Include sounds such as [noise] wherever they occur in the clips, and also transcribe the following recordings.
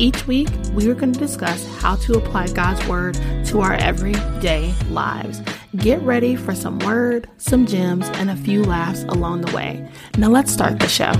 Each week, we are going to discuss how to apply God's Word to our everyday lives. Get ready for some word, some gems, and a few laughs along the way. Now, let's start the show.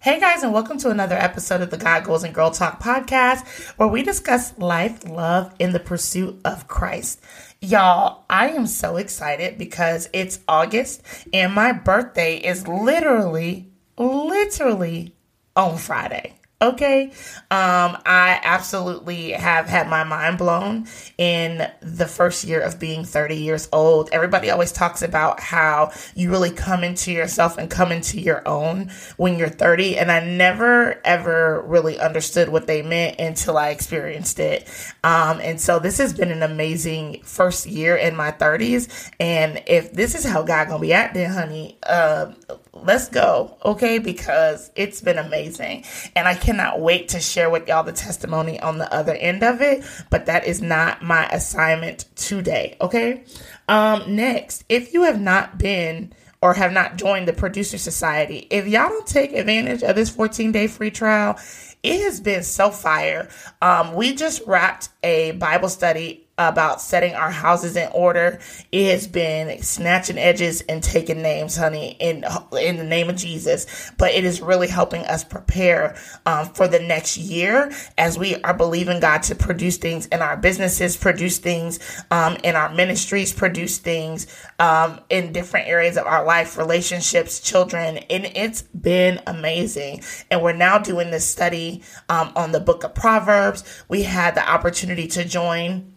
Hey guys, and welcome to another episode of the God Goals and Girl Talk podcast, where we discuss life, love, and the pursuit of Christ. Y'all, I am so excited because it's August and my birthday is literally, literally on Friday. Okay. Um, I absolutely have had my mind blown in the first year of being 30 years old. Everybody always talks about how you really come into yourself and come into your own when you're 30. And I never ever really understood what they meant until I experienced it. Um, and so this has been an amazing first year in my 30s. And if this is how God gonna be acting, honey, uh, let's go, okay? Because it's been amazing. And I cannot wait to share with y'all the testimony on the other end of it, but that is not my assignment today, okay? Um, next, if you have not been or have not joined the Producer Society, if y'all don't take advantage of this 14 day free trial, it has been so fire. Um, we just wrapped a Bible study about setting our houses in order. It has been snatching edges and taking names, honey, in in the name of Jesus. But it is really helping us prepare um, for the next year as we are believing God to produce things in our businesses, produce things um, in our ministries, produce things um, in different areas of our life, relationships, children, and it's been amazing. And we're now doing this study um, on the Book of Proverbs. We had the opportunity to join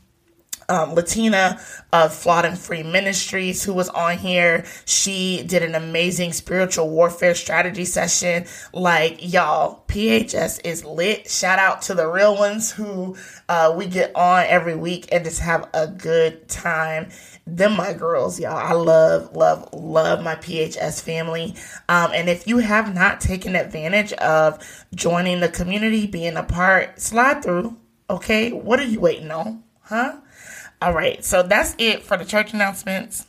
um, Latina of Flawed and Free Ministries, who was on here. She did an amazing spiritual warfare strategy session. Like, y'all, PHS is lit. Shout out to the real ones who uh, we get on every week and just have a good time. Them, my girls, y'all. I love, love, love my PHS family. Um, and if you have not taken advantage of joining the community, being a part, slide through Okay, what are you waiting on? Huh? All right, so that's it for the church announcements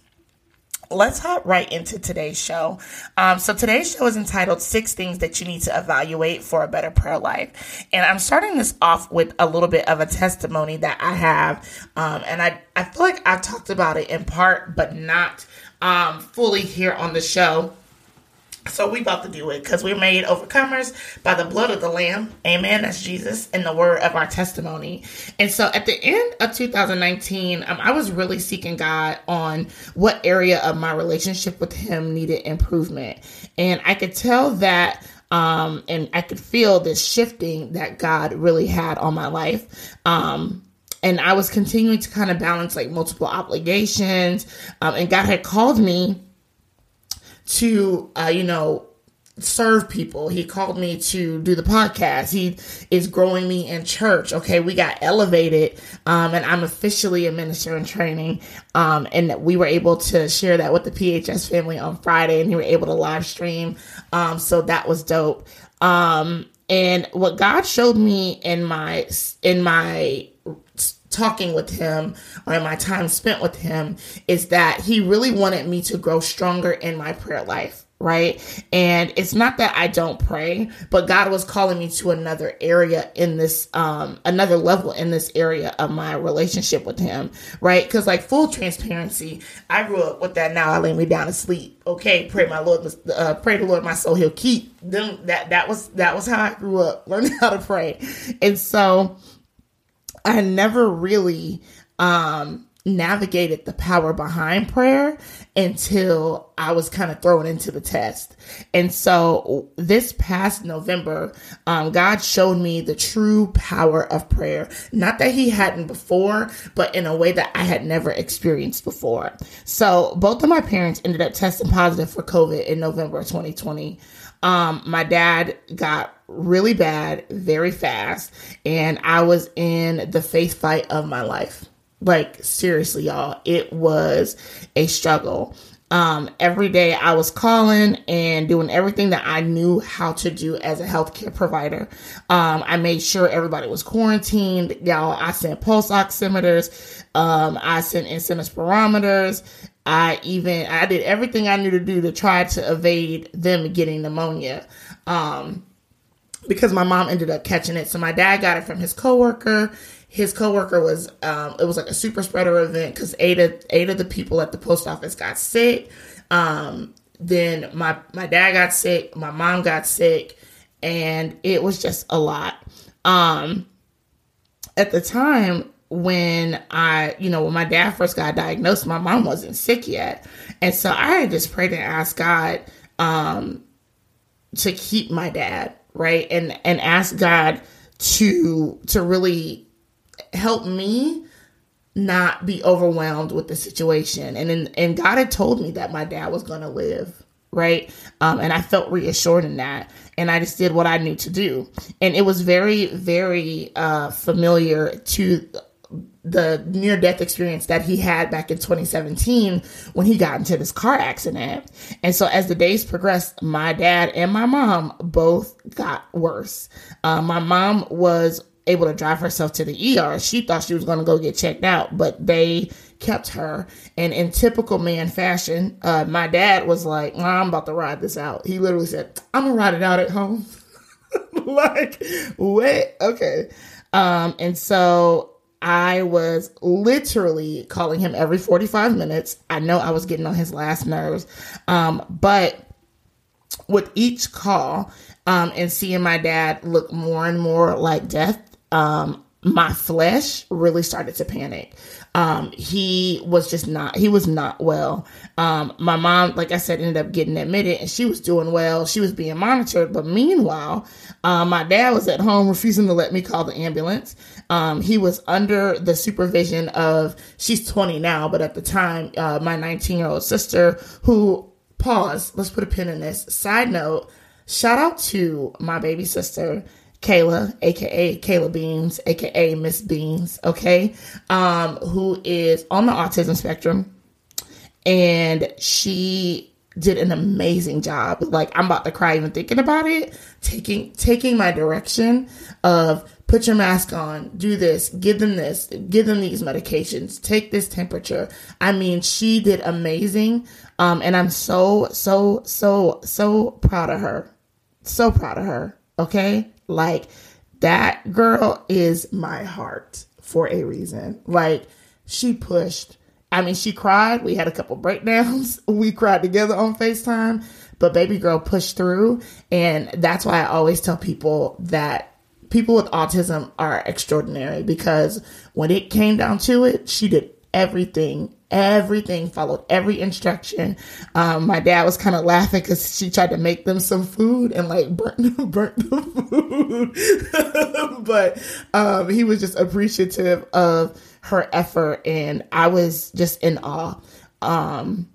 let's hop right into today's show. Um, so today's show is entitled Six Things That You Need to Evaluate for a Better Prayer Life. And I'm starting this off with a little bit of a testimony that I have. Um, and I, I feel like I've talked about it in part, but not um, fully here on the show. So we about to do it because we're made overcomers by the blood of the Lamb. Amen. That's Jesus and the word of our testimony. And so at the end of 2019, um, I was really seeking God on what area of my relationship with Him needed improvement. And I could tell that um, and I could feel this shifting that God really had on my life. Um, and I was continuing to kind of balance like multiple obligations. Um, and God had called me to, uh, you know, serve people. He called me to do the podcast. He is growing me in church. Okay, we got elevated, um, and I'm officially a minister in training. Um, and we were able to share that with the PHS family on Friday, and he were able to live stream. Um, so that was dope. Um, and what God showed me in my in my talking with him or in my time spent with him is that he really wanted me to grow stronger in my prayer life right? And it's not that I don't pray, but God was calling me to another area in this, um, another level in this area of my relationship with Him, right? Because, like, full transparency, I grew up with that. Now I lay me down to sleep. Okay, pray my Lord, uh, pray the Lord, my soul, He'll keep. Them that that was that was how I grew up, [laughs] learning how to pray, and so I never really um, navigated the power behind prayer until I was kind of thrown into the test. And so this past November, um, God showed me the true power of prayer. Not that He hadn't before, but in a way that I had never experienced before. So both of my parents ended up testing positive for COVID in November 2020. Um, my dad got really bad very fast, and I was in the faith fight of my life. Like, seriously, y'all, it was a struggle. Um, every day I was calling and doing everything that I knew how to do as a healthcare provider. Um, I made sure everybody was quarantined. Y'all, I sent pulse oximeters. Um, I sent incentive spirometers. I even I did everything I knew to do to try to evade them getting pneumonia. Um, because my mom ended up catching it. So my dad got it from his coworker. His coworker was um, it was like a super spreader event because eight of eight of the people at the post office got sick. Um, then my my dad got sick, my mom got sick, and it was just a lot. Um, at the time, when I, you know, when my dad first got diagnosed, my mom wasn't sick yet. And so I just prayed and asked God um, to keep my dad, right? And and ask God to to really help me not be overwhelmed with the situation. And in, and God had told me that my dad was going to live, right? Um, and I felt reassured in that. And I just did what I knew to do. And it was very, very uh, familiar to the near death experience that he had back in 2017 when he got into this car accident. And so as the days progressed, my dad and my mom both got worse. Uh, my mom was able to drive herself to the ER. She thought she was going to go get checked out, but they kept her. And in typical man fashion, uh, my dad was like, I'm about to ride this out. He literally said, I'm going to ride it out at home. [laughs] like, wait, okay. Um, and so I was literally calling him every 45 minutes. I know I was getting on his last nerves. Um, but with each call um, and seeing my dad look more and more like death, um, my flesh really started to panic. Um, he was just not, he was not well. Um, my mom, like I said, ended up getting admitted and she was doing well. She was being monitored. But meanwhile, um, my dad was at home refusing to let me call the ambulance. Um, he was under the supervision of, she's 20 now, but at the time, uh, my 19 year old sister who, pause, let's put a pin in this. Side note, shout out to my baby sister. Kayla, aka Kayla Beans, aka Miss Beans, okay, um, who is on the autism spectrum, and she did an amazing job. Like I'm about to cry even thinking about it. Taking taking my direction of put your mask on, do this, give them this, give them these medications, take this temperature. I mean, she did amazing. Um, and I'm so, so, so, so proud of her. So proud of her. Okay. Like that girl is my heart for a reason. Like she pushed. I mean, she cried. We had a couple breakdowns. [laughs] We cried together on FaceTime, but baby girl pushed through. And that's why I always tell people that people with autism are extraordinary because when it came down to it, she did everything everything followed every instruction. Um, my dad was kind of laughing because she tried to make them some food and like burnt, [laughs] burnt the food. [laughs] But um, he was just appreciative of her effort and i was just in awe. Um,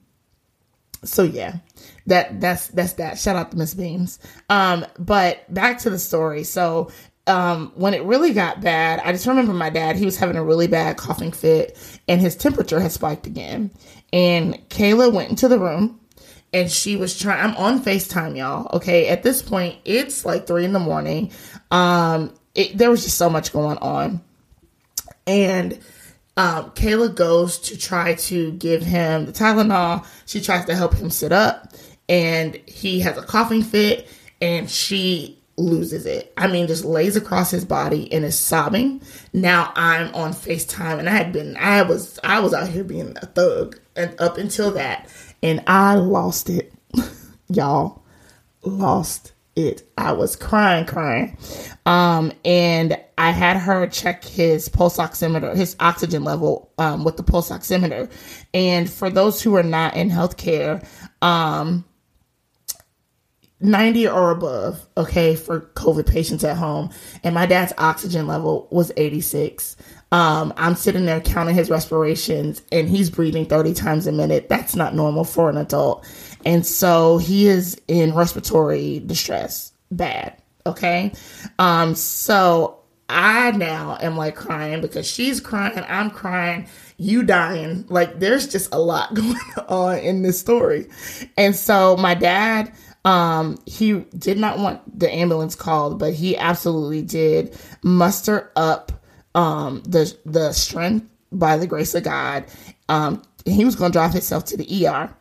so yeah that that's that's that. Shout out to miss Beans um but back to the story. So um, when it really got bad, I just remember my dad, he was having a really bad coughing fit and his temperature had spiked again. And Kayla went into the room and she was trying, I'm on FaceTime, y'all. Okay. At this point, it's like three in the morning. Um, it, there was just so much going on. And um, Kayla goes to try to give him the Tylenol. She tries to help him sit up and he has a coughing fit and she loses it. I mean, just lays across his body and is sobbing. Now I'm on FaceTime and I had been, I was, I was out here being a thug and up until that. And I lost it. [laughs] Y'all lost it. I was crying, crying. Um, and I had her check his pulse oximeter, his oxygen level, um, with the pulse oximeter. And for those who are not in healthcare, um, 90 or above, okay, for COVID patients at home. And my dad's oxygen level was 86. Um, I'm sitting there counting his respirations and he's breathing 30 times a minute. That's not normal for an adult. And so he is in respiratory distress. Bad. Okay. Um, so I now am like crying because she's crying, I'm crying, you dying. Like there's just a lot [laughs] going on in this story. And so my dad um, he did not want the ambulance called, but he absolutely did muster up um, the the strength by the grace of God. Um, he was going to drive himself to the ER,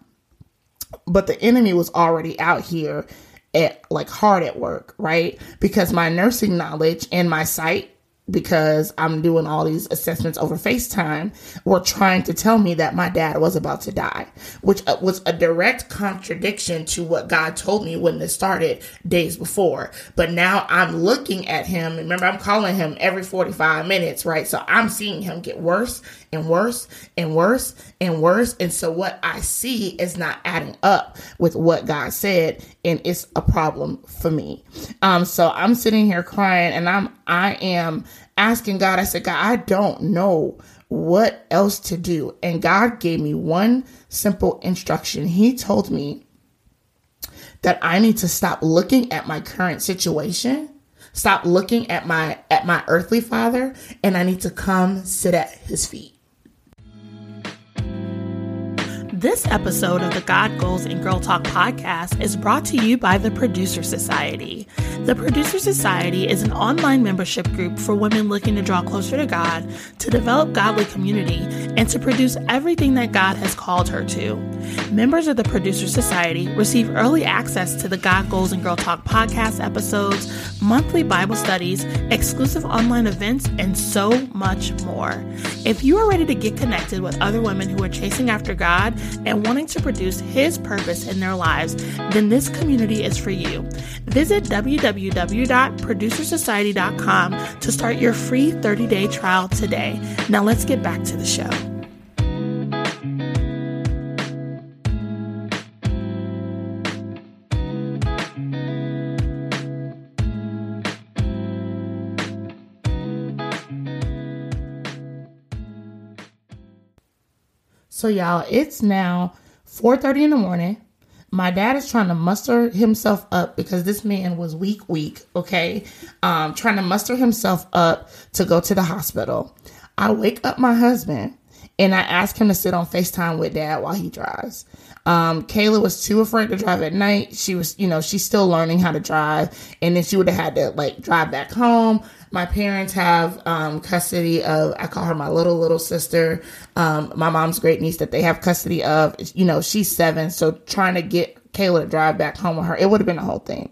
but the enemy was already out here at like hard at work, right? Because my nursing knowledge and my sight because I'm doing all these assessments over FaceTime were trying to tell me that my dad was about to die, which uh, was a direct contradiction to what God told me when this started days before. But now I'm looking at him. Remember, I'm calling him every 45 minutes, right? So I'm seeing him get worse and worse and worse and worse. And so what I see is not adding up with what God said. And it's a problem for me. Um, so I'm sitting here crying and I'm, I am asking God, I said, God, I don't know what else to do. And God gave me one simple instruction. He told me that I need to stop looking at my current situation, stop looking at my at my earthly father, and I need to come sit at his feet. This episode of the God Goals and Girl Talk podcast is brought to you by the Producer Society. The Producer Society is an online membership group for women looking to draw closer to God, to develop godly community, and to produce everything that God has called her to. Members of the Producer Society receive early access to the God Goals and Girl Talk podcast episodes, monthly Bible studies, exclusive online events, and so much more. If you are ready to get connected with other women who are chasing after God, and wanting to produce His purpose in their lives, then this community is for you. Visit www.producersociety.com to start your free 30 day trial today. Now let's get back to the show. So y'all, it's now 4:30 in the morning. My dad is trying to muster himself up because this man was weak, weak, okay? Um, trying to muster himself up to go to the hospital. I wake up my husband and I ask him to sit on FaceTime with dad while he drives. Um, Kayla was too afraid to drive at night. She was, you know, she's still learning how to drive. And then she would have had to like drive back home My parents have um, custody of, I call her my little, little sister, um, my mom's great niece that they have custody of. You know, she's seven. So trying to get Kayla to drive back home with her, it would have been a whole thing.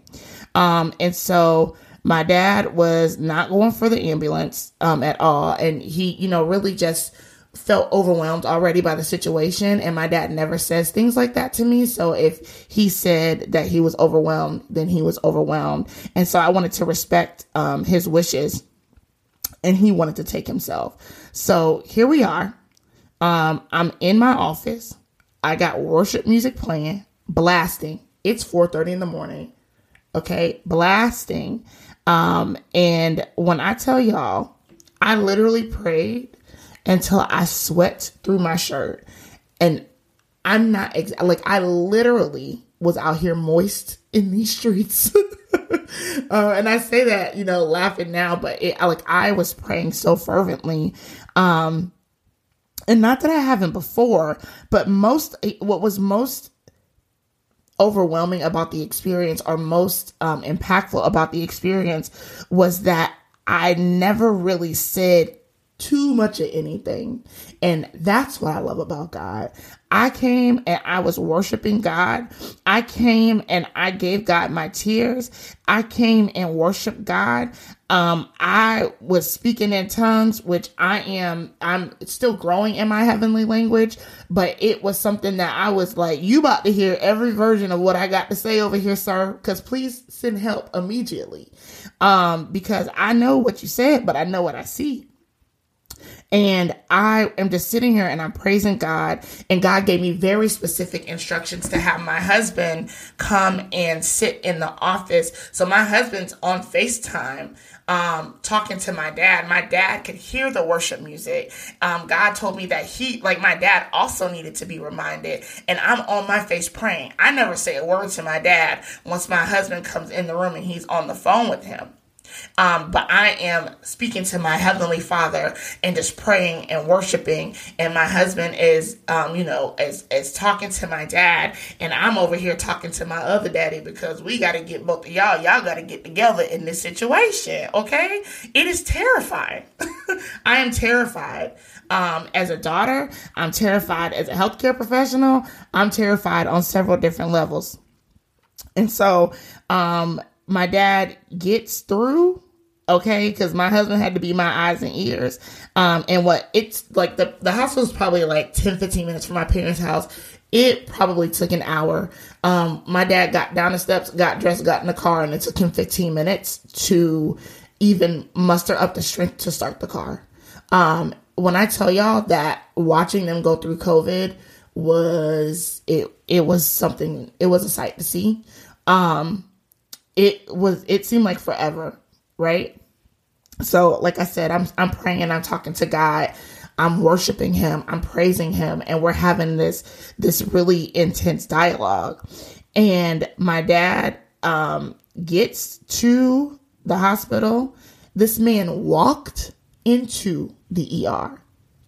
Um, and so my dad was not going for the ambulance um, at all. And he, you know, really just felt overwhelmed already by the situation and my dad never says things like that to me. So if he said that he was overwhelmed then he was overwhelmed. And so i wanted to respect um, his wishes and he wanted to take himself. So here we are. Um, i'm in my office. I got worship music playing blasting. It's 4.30 in the morning okay? Blasting. Um, and when i tell y'all i literally prayed until I sweat through my shirt. And I'm not ex- like I literally was out here moist in these streets. [laughs] uh, and I say that, you know, laughing now, but it, like I was praying so fervently. Um, and not that I haven't before, but most, what was most overwhelming about the experience or most um, impactful about the experience was that I never really said too much of anything. And that's what I love about God. I came and I was worshiping God. I came and I gave God my tears. I came and worshiped God. Um, I was speaking in tongues, which I am, I'm still growing in my heavenly language, but it was something that I was like, you about to hear every version of what I got to say over here, sir, because please send help immediately. Um, because I know what you said, but I know what I see. And I am just sitting here and I'm praising God. And God gave me very specific instructions to have my husband come and sit in the office. So my husband's on FaceTime um, talking to my dad. My dad could hear the worship music. Um, God told me that he, like my dad, also needed to be reminded. And I'm on my face praying. I never say a word to my dad once my husband comes in the room and he's on the phone with him. Um, but I am speaking to my heavenly Father and just praying and worshiping. And my husband is, um, you know, is is talking to my dad, and I'm over here talking to my other daddy because we got to get both of y'all. Y'all got to get together in this situation. Okay, it is terrifying. [laughs] I am terrified. Um, as a daughter, I'm terrified as a healthcare professional. I'm terrified on several different levels. And so, um, my dad gets through okay? Because my husband had to be my eyes and ears. Um and what it's like the the house was probably like 10 15 minutes from my parents house. It probably took an hour. Um my dad got down the steps got dressed got in the car and it took him 15 minutes to even muster up the strength to start the car. Um when i tell y'all that watching them go through covid was it it was something it was a sight to see. Um it was it seemed like forever, right? So, like I said, I'm I'm praying, I'm talking to God, I'm worshiping Him, I'm praising Him, and we're having this this really intense dialogue. And my dad um, gets to the hospital. This man walked into the ER.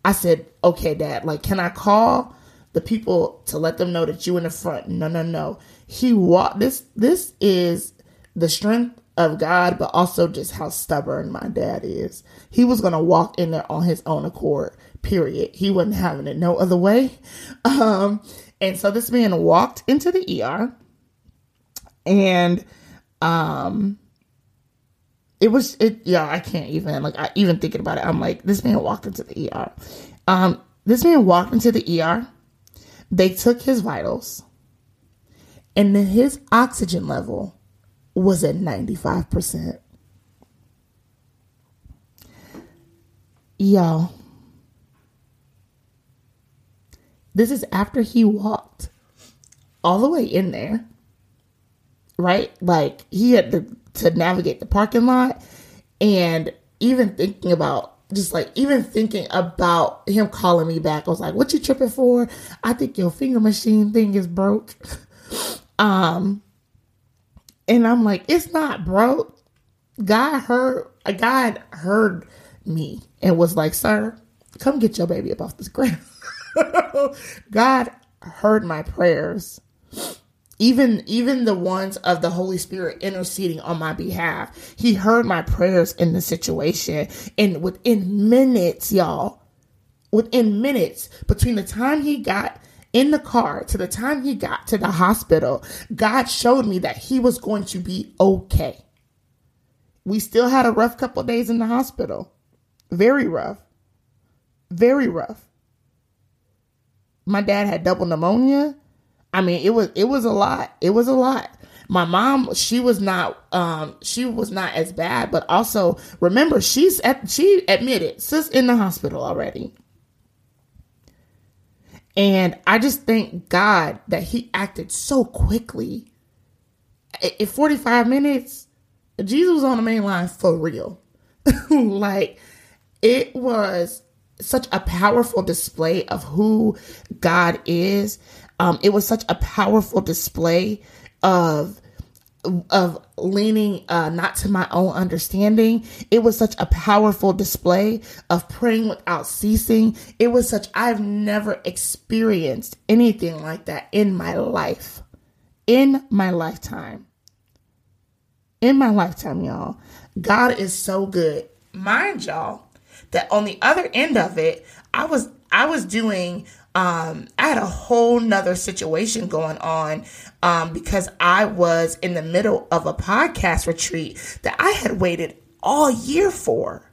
I said, "Okay, Dad, like, can I call the people to let them know that you in the front?" No, no, no. He walked. This this is the strength of God, but also just how stubborn my dad is. He was going to walk in there on his own accord, period. He wasn't having it no other way. [laughs] Um, and so this man walked into the ER and, um, it was it yeah i can't even like i even thinking about it i'm like this man walked into the er um this man walked into the er they took his vitals and then his oxygen level was at 95%. Y'all, this is after he walked all the way in there, right? Like he had to, to navigate the parking lot and even thinking about just like even thinking about him calling me back, I was like, "What you tripping for? I think your finger machine thing is broke." [laughs] um, and I'm like, it's not, bro. God heard, God heard me and was like, sir, come get your baby up off this ground. [laughs] God heard my prayers, even even the ones of the Holy Spirit interceding on my behalf. He heard my prayers in the situation and within minutes, y'all, within minutes between the time he got in the car to the time he got to the hospital, God showed me that he was going to be okay. We still had a rough couple days in the hospital. Very rough. Very rough. My dad had double pneumonia. I mean, it was it was a lot. It was a lot. My mom, she was not um she was not as bad, but also remember she's at she admitted sis in the hospital already. And I just thank God that he acted so quickly. In 45 minutes, Jesus was on the main line for real. [laughs] like it was such a powerful display of who God is. Um, it was such a powerful display of of leaning uh, not to my own understanding. It was such a powerful display of praying without ceasing. It was such I've never experienced anything like that in my life. In my lifetime. In my lifetime, y'all. God is so good. Mind y'all that on the other end of it, I was I was doing um, I had a whole nother situation going on um, because I was in the middle of a podcast retreat that I had waited all year for.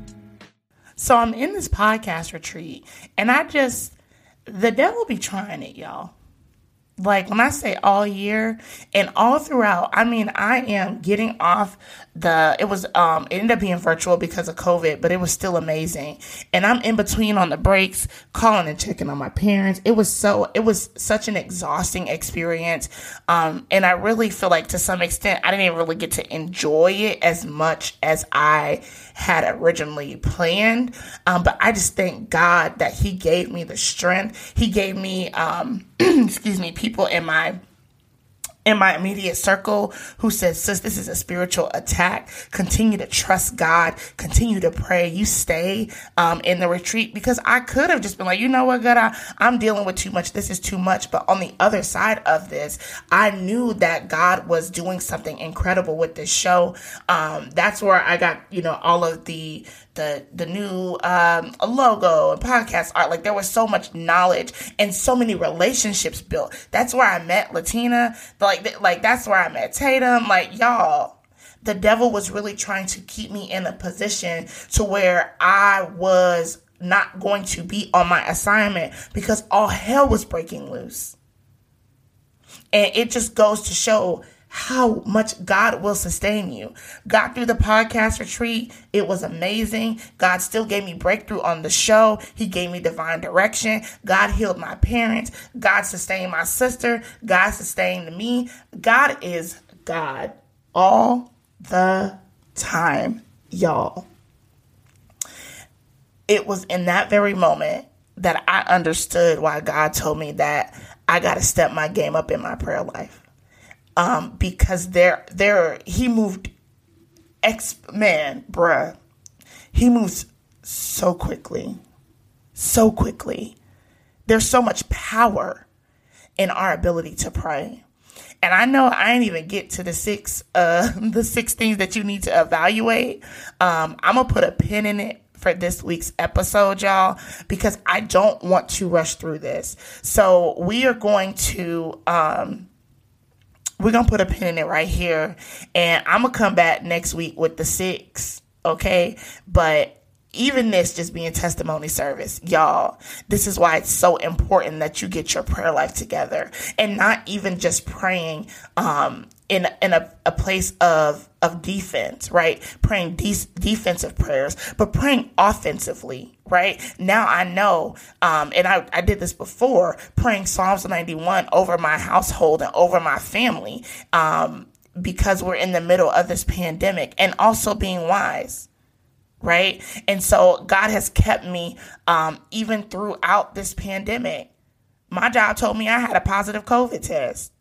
So I'm in this podcast retreat and I just, the devil be trying it, y'all. Like when I say all year and all throughout, I mean, I am getting off the, it was, um, it ended up being virtual because of COVID, but it was still amazing. And I'm in between on the breaks, calling and checking on my parents. It was so, it was such an exhausting experience. Um, and I really feel like to some extent, I didn't even really get to enjoy it as much as I had originally planned. Um, but I just thank God that He gave me the strength. He gave me, um, [clears throat] excuse me, people in my in my immediate circle who said, sis, this is a spiritual attack. Continue to trust God. Continue to pray. You stay um, in the retreat because I could have just been like, you know what, God, I, I'm dealing with too much. This is too much. But on the other side of this, I knew that God was doing something incredible with this show. Um, that's where I got, you know, all of the the the new um, logo and podcast art. Like there was so much knowledge and so many relationships built. That's where I met Latina. Like like that's where I met Tatum. Like y'all, the devil was really trying to keep me in a position to where I was not going to be on my assignment because all hell was breaking loose. And it just goes to show how much God will sustain you. Got through the podcast retreat. It was amazing. God still gave me breakthrough on the show. He gave me divine direction. God healed my parents. God sustained my sister. God sustained me. God is God all the time, y'all. It was in that very moment that I understood why God told me that I got to step my game up in my prayer life um, because there, there, he moved, ex man, bruh, he moves so quickly, so quickly. There's so much power in our ability to pray. And I know I ain't even get to the six, uh, [laughs] the six things that you need to evaluate. Um, I'm gonna put a pin in it for this week's episode, y'all, because I don't want to rush through this. So we are going to, um, we're gonna put a pin in it right here. And i'm gonna come back next week with the six okay? But even this just being testimony service, y'all, this is why it's so important that you get your prayer life together. And not even just praying um, in in a, a place of of defense, right? Praying de- defensive prayers, but praying offensively, right? Now I know, um, and I, I did this before, praying Psalms 91 over my household and over my family. Um, because we're in the middle of this pandemic and also being wise right and so god has kept me um, even throughout this pandemic my job told me i had a positive covid test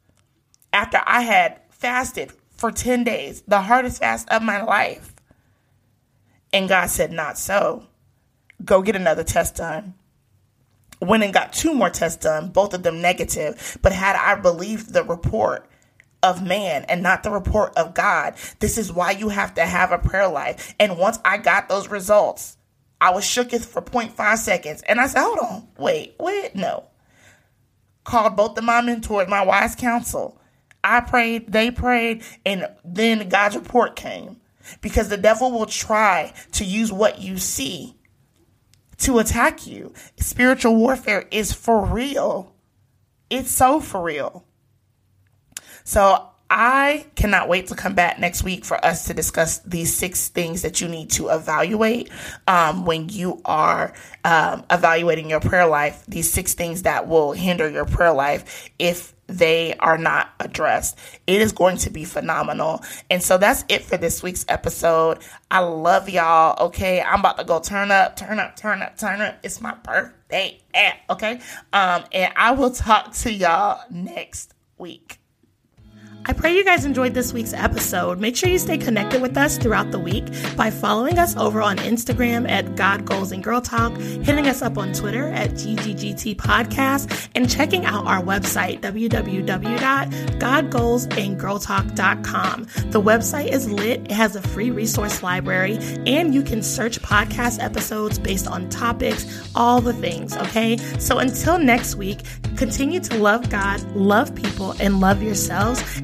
after i had fasted for 10 days the hardest fast of my life and god said not so go get another test done went and got two more tests done both of them negative but had i believed the report of man and not the report of God. This is why you have to have a prayer life. And once I got those results, I was shooketh for 0.5 seconds. And I said, hold on, wait, wait, no. Called both of my mentors, my wise counsel. I prayed, they prayed, and then God's report came. Because the devil will try to use what you see to attack you. Spiritual warfare is for real. It's so for real. So I cannot wait to come back next week for us to discuss these six things that you need to evaluate um, when you are um, evaluating your prayer life. These six things that will hinder your prayer life if they are not addressed. It is going to be phenomenal. And so that's it for this week's episode. I love y'all. Okay. I'm about to go turn up, turn up, turn up, turn up. It's my birthday. Okay. Um, and I will talk to y'all next week. I pray you guys enjoyed this week's episode. Make sure you stay connected with us throughout the week by following us over on Instagram at God Goals and Girl Talk, hitting us up on Twitter at GGGT Podcast, and checking out our website, www.godgoalsandgirltalk.com. The website is lit, it has a free resource library, and you can search podcast episodes based on topics, all the things, okay? So until next week, continue to love God, love people, and love yourselves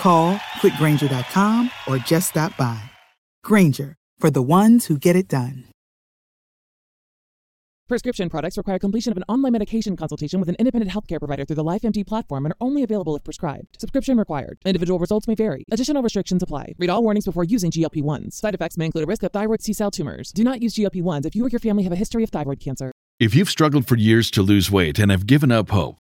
Call click grainger.com or just stop by. Grainger for the ones who get it done. Prescription products require completion of an online medication consultation with an independent healthcare provider through the LifeMD platform and are only available if prescribed. Subscription required. Individual results may vary. Additional restrictions apply. Read all warnings before using GLP 1s. Side effects may include a risk of thyroid C cell tumors. Do not use GLP 1s if you or your family have a history of thyroid cancer. If you've struggled for years to lose weight and have given up hope,